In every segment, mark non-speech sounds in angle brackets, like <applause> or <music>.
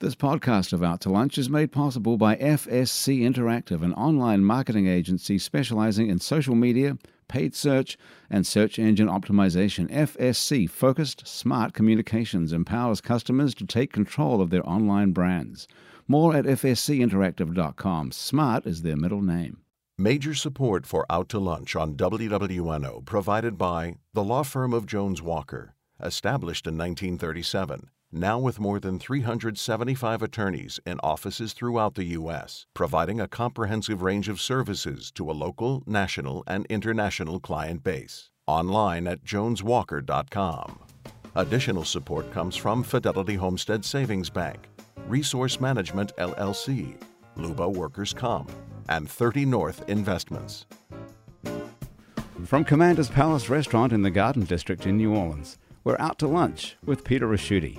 This podcast of Out to Lunch is made possible by FSC Interactive, an online marketing agency specializing in social media, paid search, and search engine optimization. FSC focused smart communications empowers customers to take control of their online brands. More at fscinteractive.com. Smart is their middle name. Major support for Out to Lunch on WWNO provided by the law firm of Jones Walker, established in 1937 now with more than 375 attorneys in offices throughout the U.S., providing a comprehensive range of services to a local, national, and international client base. Online at joneswalker.com. Additional support comes from Fidelity Homestead Savings Bank, Resource Management LLC, Luba Workers Comp, and 30 North Investments. From Commander's Palace Restaurant in the Garden District in New Orleans, we're out to lunch with Peter Ricchiuti.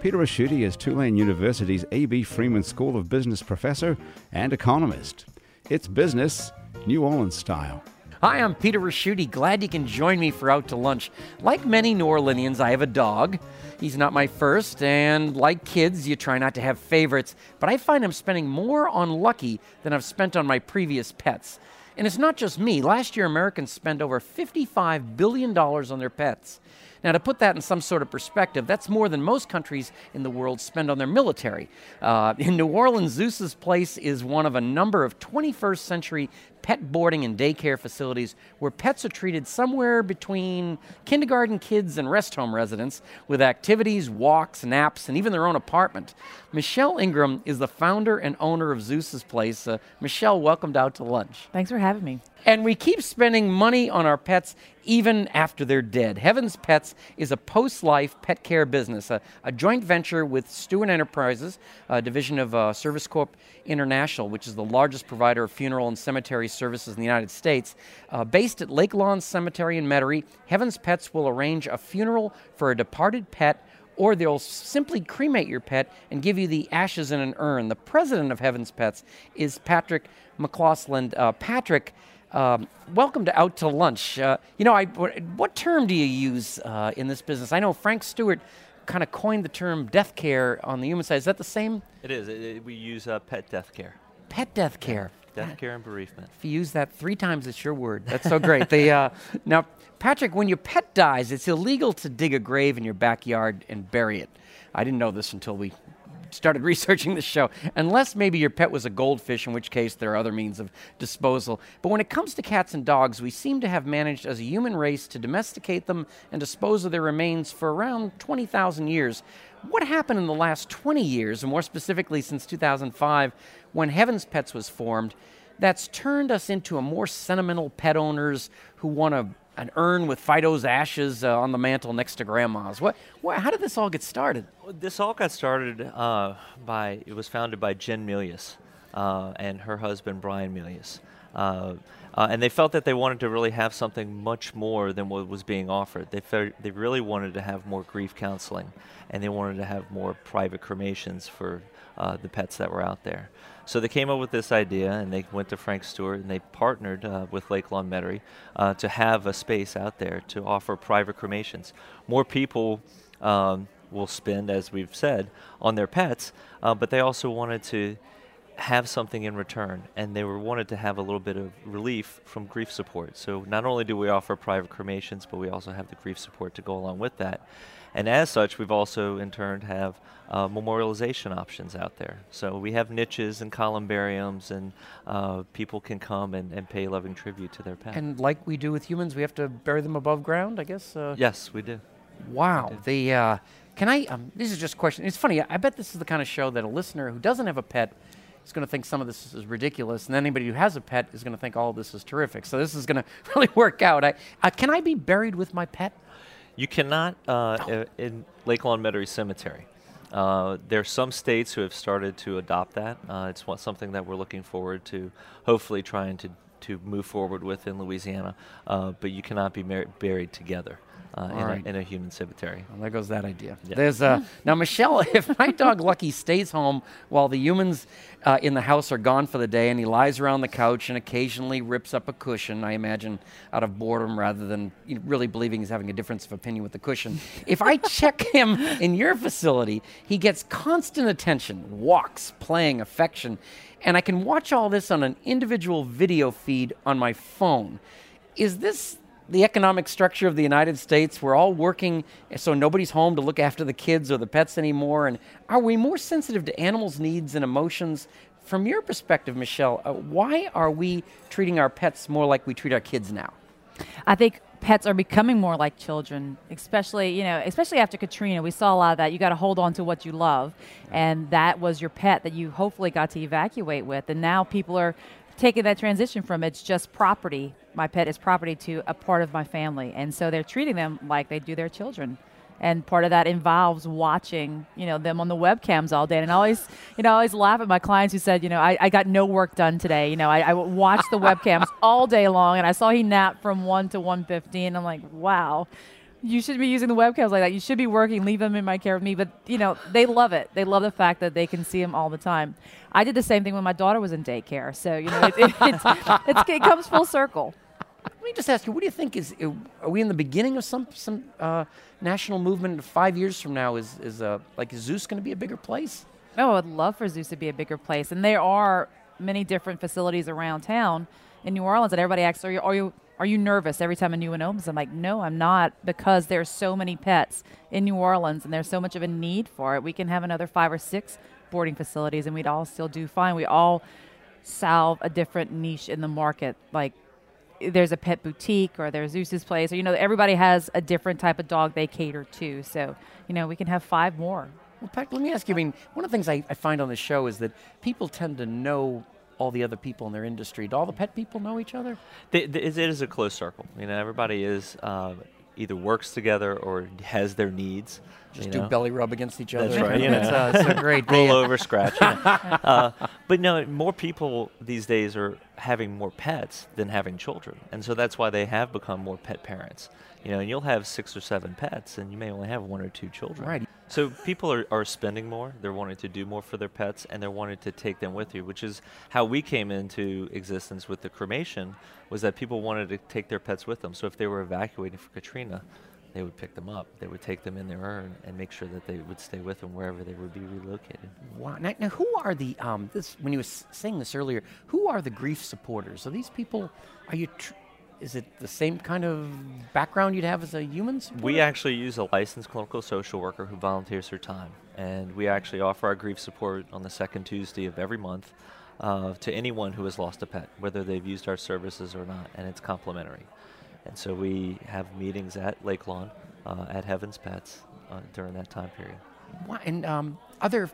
Peter Ricchiuti is Tulane University's A.B. Freeman School of Business professor and economist. It's business, New Orleans style. Hi, I'm Peter Ricchiuti. Glad you can join me for Out to Lunch. Like many New Orleanians, I have a dog. He's not my first, and like kids, you try not to have favorites, but I find I'm spending more on Lucky than I've spent on my previous pets. And it's not just me. Last year, Americans spent over $55 billion on their pets. Now, to put that in some sort of perspective, that's more than most countries in the world spend on their military. Uh, <laughs> in New Orleans, Zeus's Place is one of a number of 21st century pet boarding and daycare facilities where pets are treated somewhere between kindergarten kids and rest home residents with activities, walks, naps, and even their own apartment. Michelle Ingram is the founder and owner of Zeus's Place. Uh, Michelle, welcomed out to lunch. Thanks for having me. And we keep spending money on our pets even after they're dead. Heaven's Pets is a post life pet care business, a, a, joint venture with Stewart Enterprises, a division of uh, Service Corp International, which is the largest provider of funeral and cemetery services in the United States. Uh, based at Lake Lawn Cemetery in Metairie, Heaven's Pets will arrange a funeral for a departed pet or they'll simply cremate your pet and give you the ashes in an urn. The president of Heaven's Pets is Patrick McCausland. Uh, Patrick, um, welcome to Out to Lunch. Uh, you know, I, what term do you use uh, in this business? I know Frank Stewart kind of coined the term death care on the human side. Is that the same? It is. It, it, we use uh, pet death care. Pet death care. Death care and bereavement. If you use that three times, it's your word. That's so great. the, uh, <laughs> now, Patrick, when your pet dies, it's illegal to dig a grave in your backyard and bury it. I didn't know this until we started <laughs> researching the show, unless maybe your pet was a goldfish, in which case there are other means of disposal. But when it comes to cats and dogs, we seem to have managed as a human race to domesticate them and dispose of their remains for around 20,000 years. What happened in the last 20 years, and more specifically since 2005, when Heaven's Pets was formed, that's turned us into a more sentimental pet owners who want to an urn with Fido's ashes uh, on the mantle next to Grandma's. What, what, how did this all get started? This all got started uh, by, it was founded by Jen Milius uh, and her husband Brian Milius. Uh, and they felt that they wanted to really have something much more than what was being offered. They, they really wanted to have more grief counseling, and they wanted to have more private cremations for uh, the pets that were out there. So they came up with this idea, and they went to Frank Stewart, and they partnered uh, with Lake Lawn Metairie uh, to have a space out there to offer private cremations. More people um, will spend, as we've said, on their pets, uh, but they also wanted to have something in return, and they were wanted to have a little bit of relief from grief support. So not only do we offer private cremations, but we also have the grief support to go along with that. And as such, we've also in turn have uh, memorialization options out there. So we have niches and columbariums, and uh, people can come and, and pay loving tribute to their pet. And like we do with humans, we have to bury them above ground, I guess? Uh, yes, we do. Wow. We do. The, uh, can I, um, this is just a question. It's funny, I bet this is the kind of show that a listener who doesn't have a pet is going to think some of this is ridiculous, and anybody who has a pet is going to think all of this is terrific. So this is going <laughs> to really work out. I, uh, can I be buried with my pet? You cannot uh, in Lake Lawn Metairie Cemetery. Uh, there are some states who have started to adopt that. Uh, it's something that we're looking forward to, hopefully trying to, to move forward with in Louisiana. Uh, but you cannot be mar- buried together. Uh, in, right. a, in a human cemetery. Well, there goes that idea. Yeah. There's uh, now Michelle. <laughs> If my dog Lucky stays home while the humans uh, in the house are gone for the day, and he lies around the couch and occasionally rips up a cushion, I imagine out of boredom rather than you know, really believing he's having a difference of opinion with the cushion. if I check <laughs> him in your facility, he gets constant attention, walks, playing, affection, and I can watch all this on an individual video feed on my phone. Is this the economic structure of the United States. We're all working so nobody's home to look after the kids or the pets anymore. And are we more sensitive to animals' needs and emotions? From your perspective, Michelle, uh, why are we treating our pets more like we treat our kids now? I think pets are becoming more like children, especially you know, especially after Katrina. We saw a lot of that. You got to hold on to what you love, and that was your pet that you hopefully got to evacuate with. And now people are taking that transition from it's just property. My pet is property to a part of my family, and so they're treating them like they do their children. And part of that involves watching, you know, them on the webcams all day. And I always, you know, I always laugh at my clients who said, you know, I, I got no work done today. You know, I, I watched the <laughs> webcams all day long, and I saw he napped from one to one fifteen. I'm like, wow you should be using the webcams like that. You should be working, leave them in my care of me. But you know, they love it. They love the fact that they can see them all the time. I did the same thing when my daughter was in daycare. So you know, it, it, <laughs> it's, it's, it comes full circle. Let me just ask you, what do you think is? Are we in the beginning of some some uh, national movement? Five years from now, is is uh, like is Zeus going to be a bigger place? Oh, I'd love for Zeus to be a bigger place, and there are many different facilities around town in New Orleans. that everybody asks, "Are you, are you are you nervous every time a new one opens? I'm like, no, I'm not, because there's so many pets in New Orleans and there's so much of a need for it. We can have another five or six boarding facilities and we'd all still do fine. We all solve a different niche in the market. Like there's a pet boutique or there's Zeus's place, or you know, everybody has a different type of dog they cater to. So, you know, we can have five more. Well, Pat, let me ask you. I mean, one of the things I, I find on the show is that people tend to know all the other people in their industry. Do all the pet people know each other? it is a close circle. You know, everybody is um, either works together or has their needs. Just do know? belly rub against each other. <laughs> That's right. You know, it's, uh, it's a great <laughs> roll over, scratch. You know. <laughs> uh, but no, more people these days are having more pets than having children, and so that's why they have become more pet parents. You know, and you'll have six or seven pets, and you may only have one or two children. Right. So people are, are spending more. They're wanting to do more for their pets, and they're wanting to take them with you, which is how we came into existence with the cremation. Was that people wanted to take their pets with them? So if they were evacuating for Katrina, they would pick them up. They would take them in their urn and make sure that they would stay with them wherever they would be relocated. Wow. Now, now who are the um, this when you were saying this earlier? Who are the grief supporters? Are these people? Are you? Tr- is it the same kind of background you'd have as a human supporter? We actually use a licensed clinical social worker who volunteers her time, and we actually offer our grief support on the second Tuesday of every month. Uh, to anyone who has lost a pet, whether they've used our services or not, and it's complimentary. And so we have meetings at Lake Lawn, uh, at Heaven's Pets uh, during that time period. Wow. And um, other,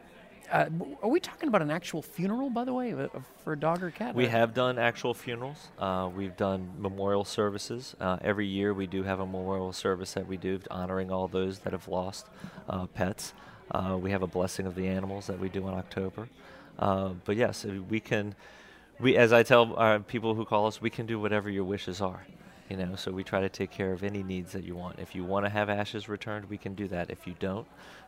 uh, are we talking about an actual funeral, by the way, for a dog or cat? We have done actual funerals. Uh, we've done memorial services. Uh, every year we do have a memorial service that we do honoring all those that have lost uh, pets. we have a blessing of the animals that we do in October. but yes, we can. We, as I tell people who call us, we can do whatever your wishes are. You know, so we try to take care of any needs that you want. If you want to have ashes returned, we can do that. If you don't,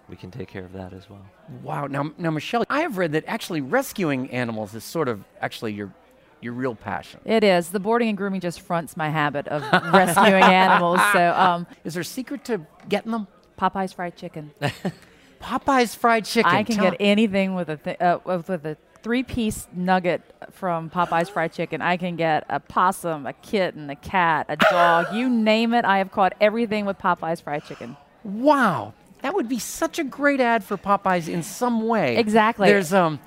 we can take care of that as well. Wow. Now, now, Michelle, I have read that actually rescuing animals is sort of actually your your real passion. It is. The boarding and grooming just fronts my habit of rescuing animals. So, <laughs> um, is there a secret to getting them? Popeye's fried chicken. <laughs> Popeye's fried chicken. I can Tell get anything with a th- uh, with a three piece nugget from Popeye's Fried Chicken. I can get a possum, a kitten, a cat, a dog, you name it. I have caught everything with Popeye's Fried Chicken. Wow. That would be such a great ad for Popeyes in some way. Exactly. There's um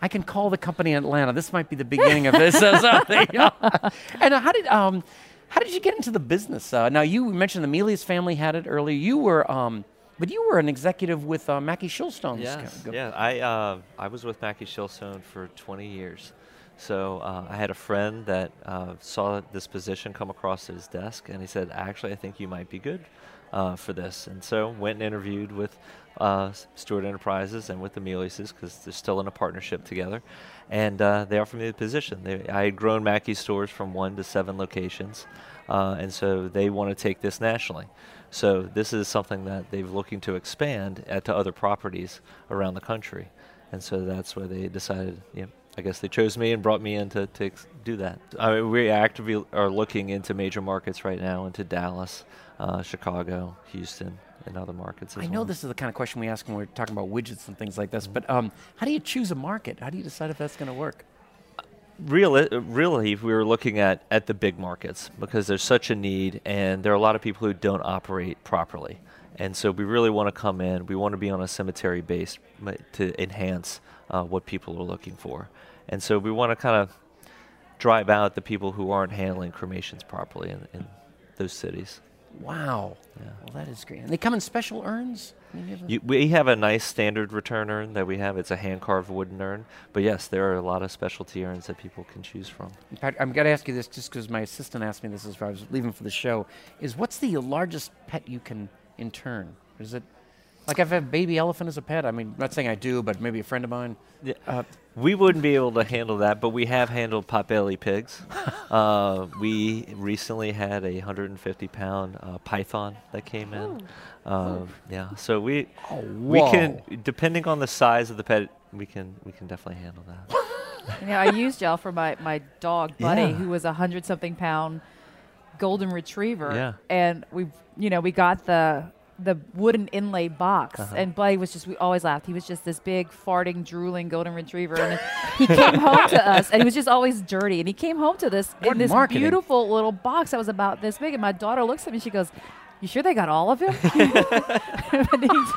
I can call the company in Atlanta. This might be the beginning of this. <laughs> and uh, how did um how did you get into the business? Uh, now you mentioned the Melius family had it earlier. You were um but you were an executive with uh, Mackie Shilstone. Yes, yeah. I uh, I was with Mackie Shilstone for 20 years. So uh, I had a friend that uh, saw this position come across his desk, and he said, "Actually, I think you might be good uh, for this." And so went and interviewed with uh, Stewart Enterprises and with the Meliuses because they're still in a partnership together. And uh, they offered me the position. They, I had grown Mackie's stores from one to seven locations, uh, and so they want to take this nationally. So this is something that they're looking to expand at, to other properties around the country. And so that's where they decided, you know, I guess they chose me and brought me in to, to ex- do that. I mean, we actively are looking into major markets right now, into Dallas, uh, Chicago, Houston, and other markets as I know well. this is the kind of question we ask when we're talking about widgets and things like Mm-hmm. this, but um, how do you choose a market? How do you decide if that's going to work? Really, really, we were looking at, at the big markets because there's such a need, and there are a lot of people who don't operate properly. And so we really want to come in. We want to be on a cemetery base to enhance uh, what people are looking for. And so we want to kind of drive out the people who aren't handling cremations properly in, in those cities. Wow. Yeah. Well, that is great. And they come in special urns? You we have a nice standard return urn that we have. It's a hand carved wooden urn. But yes, there are a lot of specialty urns that people can choose from. Fact, I'm going to ask you this just because my assistant asked me this as I was leaving for the show. Is what's the largest pet you can intern? Is it like I've had a baby elephant as a pet? I mean, not saying I do, but maybe a friend of mine. Yeah. Uh, We wouldn't be able to handle that, but we have handled potbelly pigs. <laughs> uh, we recently had a 150 pound uh, python that came in. Uh, yeah, so we oh, we can depending on the size of the pet, we can we can definitely handle that. <laughs> You know, I used y'all for my, my dog Buddy, Yeah. who was a hundred something pound golden retriever. Yeah. And we, you know, we got the the wooden inlay box, Uh-huh. and Buddy was just we always laughed. He was just this big farting, drooling golden retriever, and he came home to <laughs> us, and he was just always dirty. And he came home to this What in this marketing. beautiful little box that was about this big. And my daughter looks at me, and she goes. You sure they got all of him? <laughs> <laughs> he's,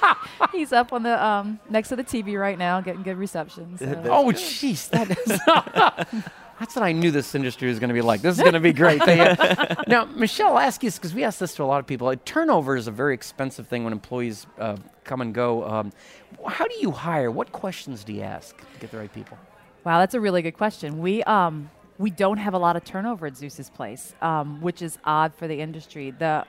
he's up on the um, next to the TV right now, getting good reception. So. Oh, jeez, that is. That's what I knew this industry was going to be like. This is going to be great. <laughs> Now, Michelle, I'll ask you because we ask this to a lot of people. Like, turnover is a very expensive thing when employees uh, come and go. Um, how do you hire? What questions do you ask to get the right people? Wow, that's a really good question. We um we don't have a lot of turnover at Zeus's place, um, which is odd for the industry. The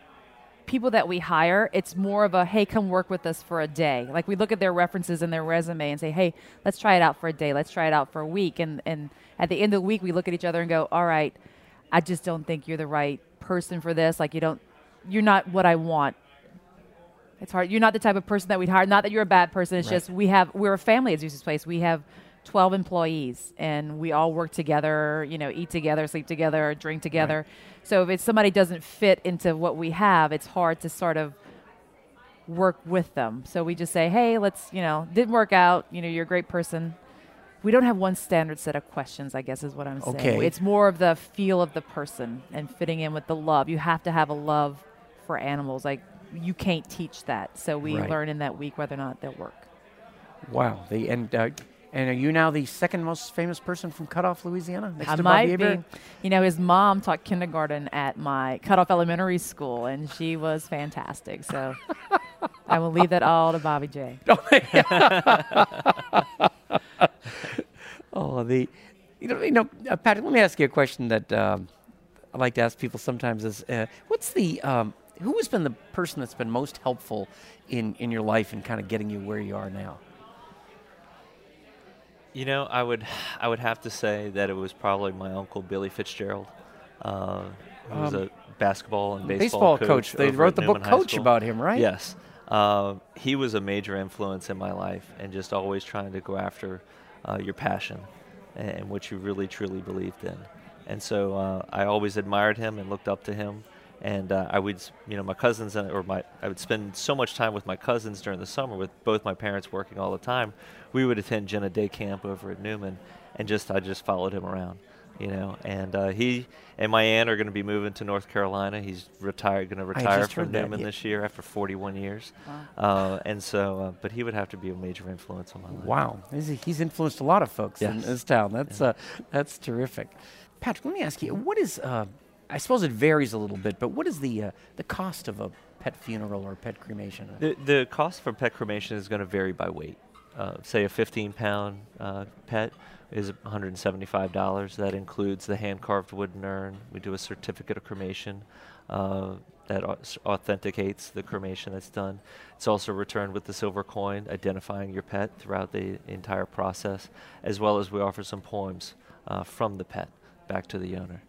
people that we hire, it's more of a hey, come work with us for a day. Like we look at their references and their resume and say, hey, let's try it out for a day. Let's try it out for a week. And and at the end of the week, we look at each other and go, all right, I just don't think you're the right person for this. Like you don't, you're not what I want. It's hard. You're not the type of person that we'd hire. Not that you're a bad person. It's Right. just we have we're a family at Zeus's place. We have 12 employees and we all work together, you know, eat together, sleep together, drink together. So if it's somebody doesn't fit into what we have, it's hard to sort of work with them. So we just say, "Hey, let's, you know, didn't work out. You know, you're a great person." We don't have one standard set of questions, I guess is what I'm saying. Okay. It's more of the feel of the person and fitting in with the love. You have to have a love for animals. Like you can't teach that. So we Right. learn in that week whether or not they'll work. Wow. The, and uh, and are you now the second most famous person from Cutoff, Louisiana? Next I to might Bobby be. You know, his mom taught kindergarten at my cutoff elementary school, and she was fantastic. So I will leave that all to Bobby J. <laughs> Oh, the you know, you know, uh, Patrick. Let me ask you a question that um, I like to ask people sometimes: is uh, what's the um, who has been the person that's been most helpful in in your life and kind of getting you where you are now? You know, I would <sighs> I would have to say that it was probably my uncle Billy Fitzgerald, uh, who was Um, a basketball and baseball, coach. They wrote the book Newman Coach about him, right? Yes. Uh, he was a major influence in my life and just always trying to go after uh, your passion and, and what you really truly believed in. And so uh, I always admired him and looked up to him. And uh, I would, you know, my cousins and or my, I would spend so much time with my cousins during the summer with both my parents working all the time. We would attend Jenna Day Camp over at Newman, and just I just followed him around, you know. And uh, he and my aunt are going to be moving to North Carolina. He's retired, going to retire from that, Newman yeah. this year after 41 years. Uh, and so, uh, but he would have to be a major influence on my life. Wow, he's, he's influenced a lot of folks in Yes. this town. That's uh, that's terrific. Patrick, let me ask you, what is? I suppose it varies a little bit, but what is the uh, the cost of a pet funeral or pet cremation? The, the cost for pet cremation is going to vary by weight. Uh, say a 15 pound uh, pet is $175. That includes the hand carved wooden urn. We do a certificate of cremation. Uh, that authenticates the cremation that's done. It's also returned with the silver coin, identifying your pet throughout the entire process, as well as we offer some poems uh, from the pet back to the owner.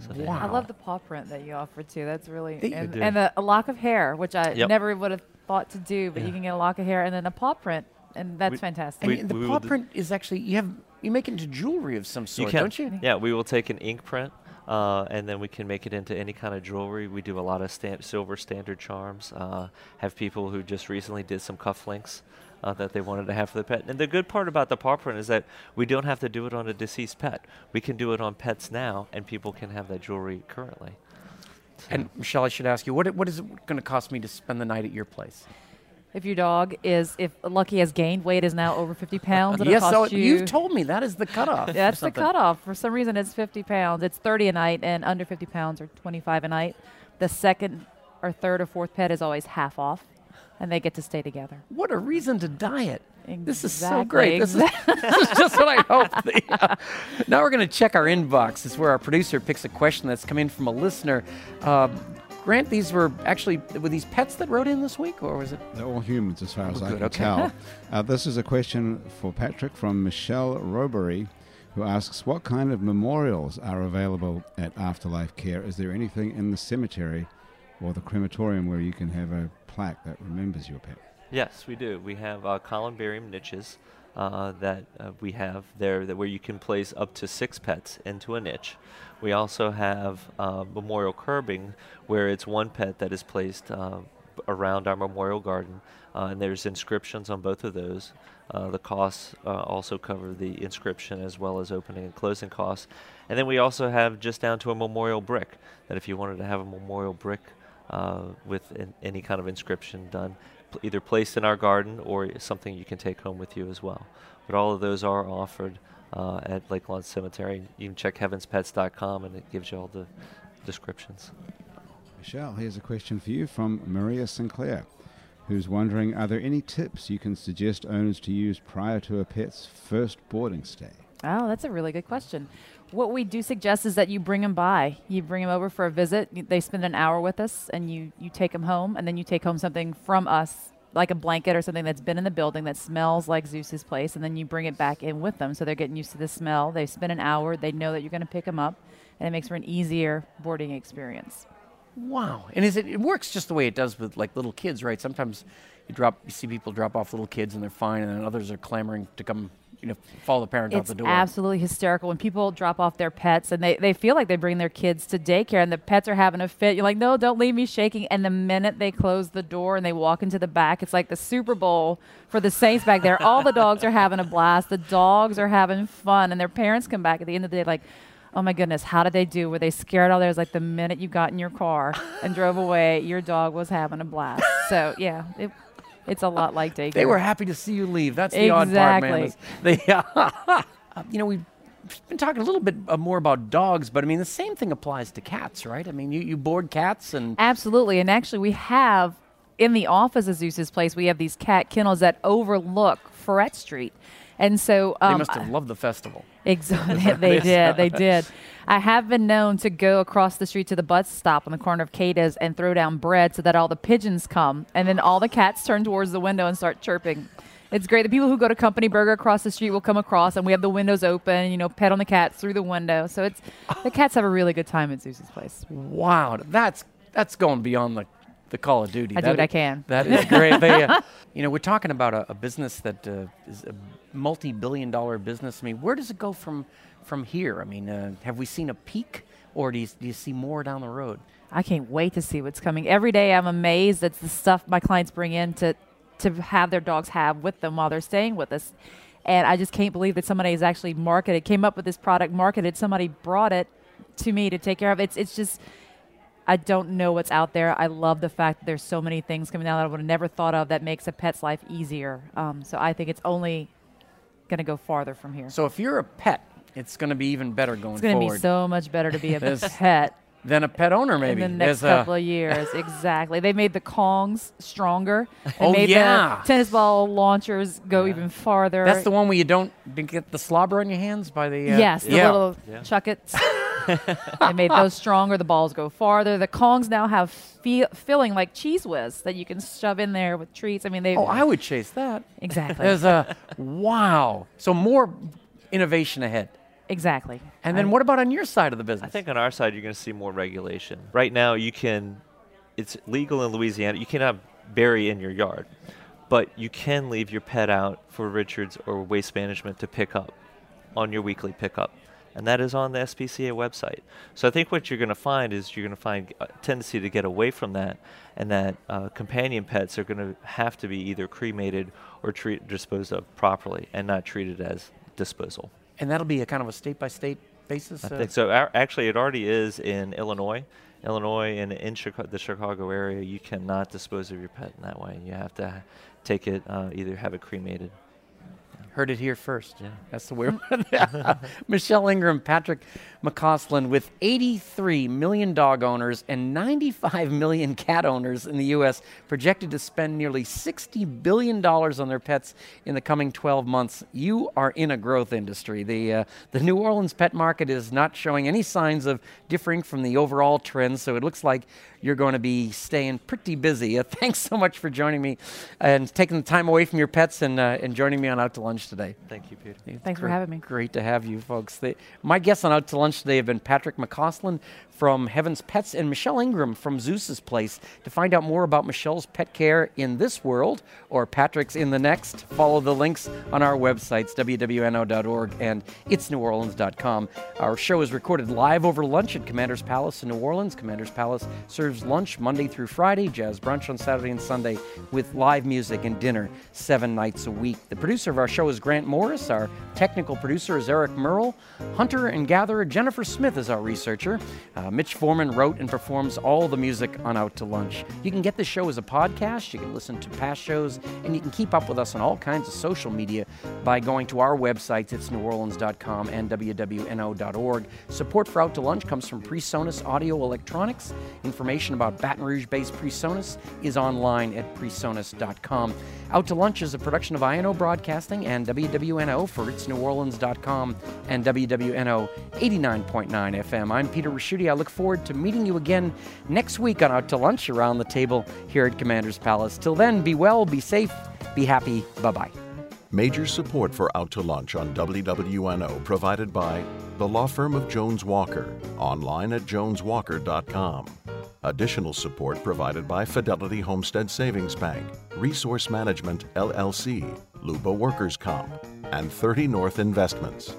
So Wow. I love the paw print that you offered too. That's really They- and, and the, a lock of hair, which I Yep. never would have thought to do, but you can get a lock of hair and then a paw print, and that's We- fantastic. We- y- the we paw print is actually you have you make it into jewelry of some You sort, can, don't you? Yeah, we will take an ink print, uh, and then we can make it into any kind of jewelry. We do a lot of stan- silver standard charms. Uh, have people who just recently did some cufflinks uh, that they wanted to have for the pet. And the good part about the paw print is that we don't have to do it on a deceased pet. We can do it on pets now, and people can have that jewelry currently. So- And Michelle, I should ask you, what what is it going to cost me to spend the night at your place? if your dog is, if Lucky has gained weight, is now over 50 pounds, it'll yes, cost so you. you've told me that is the cutoff. or That's the cutoff. For some reason, it's 50 pounds. It's 30 a night, and under 50 pounds are 25 a night. The second or third or fourth pet is always half off, and they get to stay together. What a reason to diet. This is so great. This is, <laughs> this is just what I hoped. Yeah. Now we're going to check our inbox. This is where our producer picks a question that's come in from a listener. Uh, Grant, these were actually were these pets that wrote in this week, or was it? They're all humans, as far as Oh, I good, can okay. tell. <laughs> Uh, this is a question for Patrick from Michelle Robery, who asks, "What kind of memorials are available at Afterlife Care? Is there anything in the cemetery or the crematorium where you can have a plaque that remembers your pet?" Yes, we do. We have uh, columbarium niches uh, that uh, we have there that where you can place up to six pets into a niche. We also have uh, memorial curbing where it's one pet that is placed uh, around our memorial garden, uh, and there's inscriptions on both of those. The costs also cover the inscription as well as opening and closing costs. And then we also have just down to a memorial brick that if you wanted to have a memorial brick uh, with an, any kind of inscription done, pl- either placed in our garden or something you can take home with you as well. But all of those are offered uh, at Lake Lawn Cemetery. You can check heavenspets.com and it gives you all the descriptions. Michelle, here's a question for you from Maria Sinclair, who's wondering Are there any tips you can suggest owners to use prior to a pet's first boarding stay? Oh, that's a really good question. What we do suggest is that you bring them by. You bring them over for a visit. They spend an hour with us, and you you take them home, and then you take home something from us, like a blanket or something that's been in the building that smells like Zeus's place, and then you bring it back in with them. So they're getting used to the smell. They spend an hour. They know that you're going to pick them up, and it makes for an easier boarding experience. Wow. And is it? It works just the way it does with like little kids, right? Sometimes you drop, you see people drop off little kids and they're fine, and then others are clamoring to come, you know, follow the parent out the door. absolutely hysterical when people drop off their pets and they, they feel like they bring their kids to daycare and the pets are having a fit. You're like, no, don't leave me shaking. And the minute they close the door and they walk into the back, it's like the Super Bowl for the Saints back there. All the dogs are having a blast. The dogs are having fun. And their parents come back at the end of the day like, oh my goodness, how did they do? Were they scared all there? It's like the minute you got in your car and drove away, your dog was having a blast. So, yeah, it, it's a lot like daycare. They were happy to see you leave. That's the odd part, man. Exactly. They, <laughs> uh, you know, we've been talking a little bit uh, more about dogs, but I mean, the same thing applies to cats, right? I mean, you, you board cats and Absolutely. And actually, we have in the office of Zeus's place, we have these cat kennels that overlook Ferret Street. And so, they um, must have loved the festival. Exactly. <laughs> <laughs> they did. They did. I have been known to go across the street to the bus stop on the corner of Cadiz and throw down bread so that all the pigeons come, and then all the cats turn towards the window and start chirping. It's great. The people who go to Company Burger across the street will come across, and we have the windows open. You know, pet on the cats through the window. So it's the cats have a really good time at Zeus's place. Wow, that's that's going beyond the, the Call of Duty. I That what I i- can. That is great. They, uh, <laughs> you know, we're talking about a, a business that uh, is a multi-billion-dollar business. I mean, where does it go from from here? I mean, uh, have we seen a peak, or do you, do you see more down the road? I can't wait to see what's coming. Every day I'm amazed at the stuff my clients bring in to to have their dogs have with them while they're staying with us. And I just can't believe that somebody has actually marketed, came up with this product, marketed, somebody brought it to me to take care of. It's it's just I don't know what's out there. I love the fact that there's so many things coming out that I would have never thought of that makes a pet's life easier. Um, so I think it's only going to go farther from here. So if you're a pet, it's going to be even better going forward. it's going to be so much better to be a <laughs> pet than a pet owner, maybe. in the next There's, couple of years. <laughs> exactly. They made the Kongs stronger. They Oh, made yeah. the tennis ball launchers go even farther. that's the one where you don't get the slobber on your hands by the. Uh, yes, the yeah. little Yeah. Chuckits. <laughs> they made those stronger. The balls go farther. The Kongs now have feel, filling like Cheez Whiz that you can shove in there with treats. I mean, they Oh, I would chase that. exactly, There's a wow. So more innovation ahead. Exactly. And then I- what about on your side of the business? I think on our side you're going to see more regulation. Right now you can, it's legal in Louisiana. You cannot bury in your yard, but you can leave your pet out for Richards or Waste Management to pick up on your weekly pickup. And that is on the SPCA website. So I think what you're going to find is you're going to find a tendency to get away from that, and that uh, companion pets are going to have to be either cremated or treat, disposed of properly, and not treated as disposal. And that'll be a kind of a state by state basis. I uh, think so. Our, actually, it already is in Illinois. Illinois and in the Chicago area, you cannot dispose of your pet in that way. You have to take it, uh, either have it cremated. Heard it here first. Yeah. That's the way. <laughs> Michelle Ingram, Patrick McCausland, with 83 million dog owners and 95 million cat owners in the U.S., projected to spend nearly 60 billion dollars on their pets in the coming 12 months. You are in a growth industry. The uh, the New Orleans pet market is not showing any signs of differing from the overall trends, so it looks like you're going to be staying pretty busy. Uh, <laughs> thanks so much for joining me and taking the time away from your pets and uh, and joining me on Out to Lunch today. Thank you, Peter. Thanks for Great- having me. Great to have you, folks. They, my guests on Out to Lunch today have been Patrick McCausland from Heaven's Pets and Michelle Ingram from Zeus's Place. To find out more about Michelle's pet care in this world or Patrick's in the next, follow the links on our websites, wwno.org and itsneworleans.com. Our show is recorded live over lunch at Commander's Palace in New Orleans. Commander's Palace serves lunch Monday through Friday, jazz brunch on Saturday and Sunday, with live music and dinner seven nights a week. The producer of our show is Grant Morris. Our technical producer is Eric Merle. Hunter and gatherer Jennifer Smith is our researcher. Uh, Mitch Foreman wrote and performs all the music on Out to Lunch. You can get the show as a podcast, you can listen to past shows, and you can keep up with us on all kinds of social media by going to our websites, it's neworleans.com and wwno.org. Support for Out to Lunch comes from PreSonus Audio Electronics. Information about Baton Rouge based PreSonus is online at presonus.com. Out to Lunch is a production of INO Broadcasting and WWNO for itsneworleans.com and WWNO 89.9 FM. I'm Peter Ricchiuti. I look forward to meeting you again next week on Out to Lunch around the table here at Commander's Palace. Till then, be well, be safe, be happy. Bye bye. Major support for Out to Lunch on WWNO provided by the law firm of Jones Walker, online at joneswalker.com. Additional support provided by Fidelity Homestead Savings Bank, Resource Management LLC, Luba Workers Comp, and 30 North Investments.